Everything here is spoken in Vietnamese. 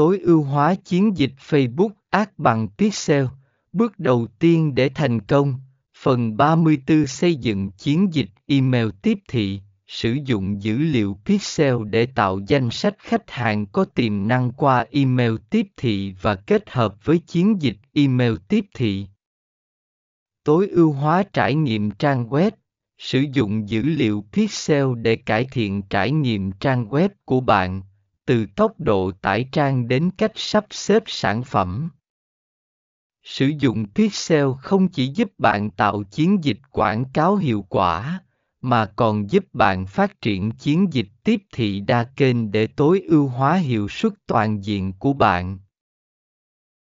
tối ưu hóa chiến dịch Facebook Ads bằng Pixel. Bước đầu tiên để thành công. Phần 34 xây dựng chiến dịch email tiếp thị, sử dụng dữ liệu Pixel để tạo danh sách khách hàng có tiềm năng qua email tiếp thị và kết hợp với chiến dịch email tiếp thị. Tối ưu hóa trải nghiệm trang web, sử dụng dữ liệu Pixel để cải thiện trải nghiệm trang web của bạn, từ tốc độ tải trang đến cách sắp xếp sản phẩm. Sử dụng Pixel không chỉ giúp bạn tạo chiến dịch quảng cáo hiệu quả, mà còn giúp bạn phát triển chiến dịch tiếp thị đa kênh để tối ưu hóa hiệu suất toàn diện của bạn.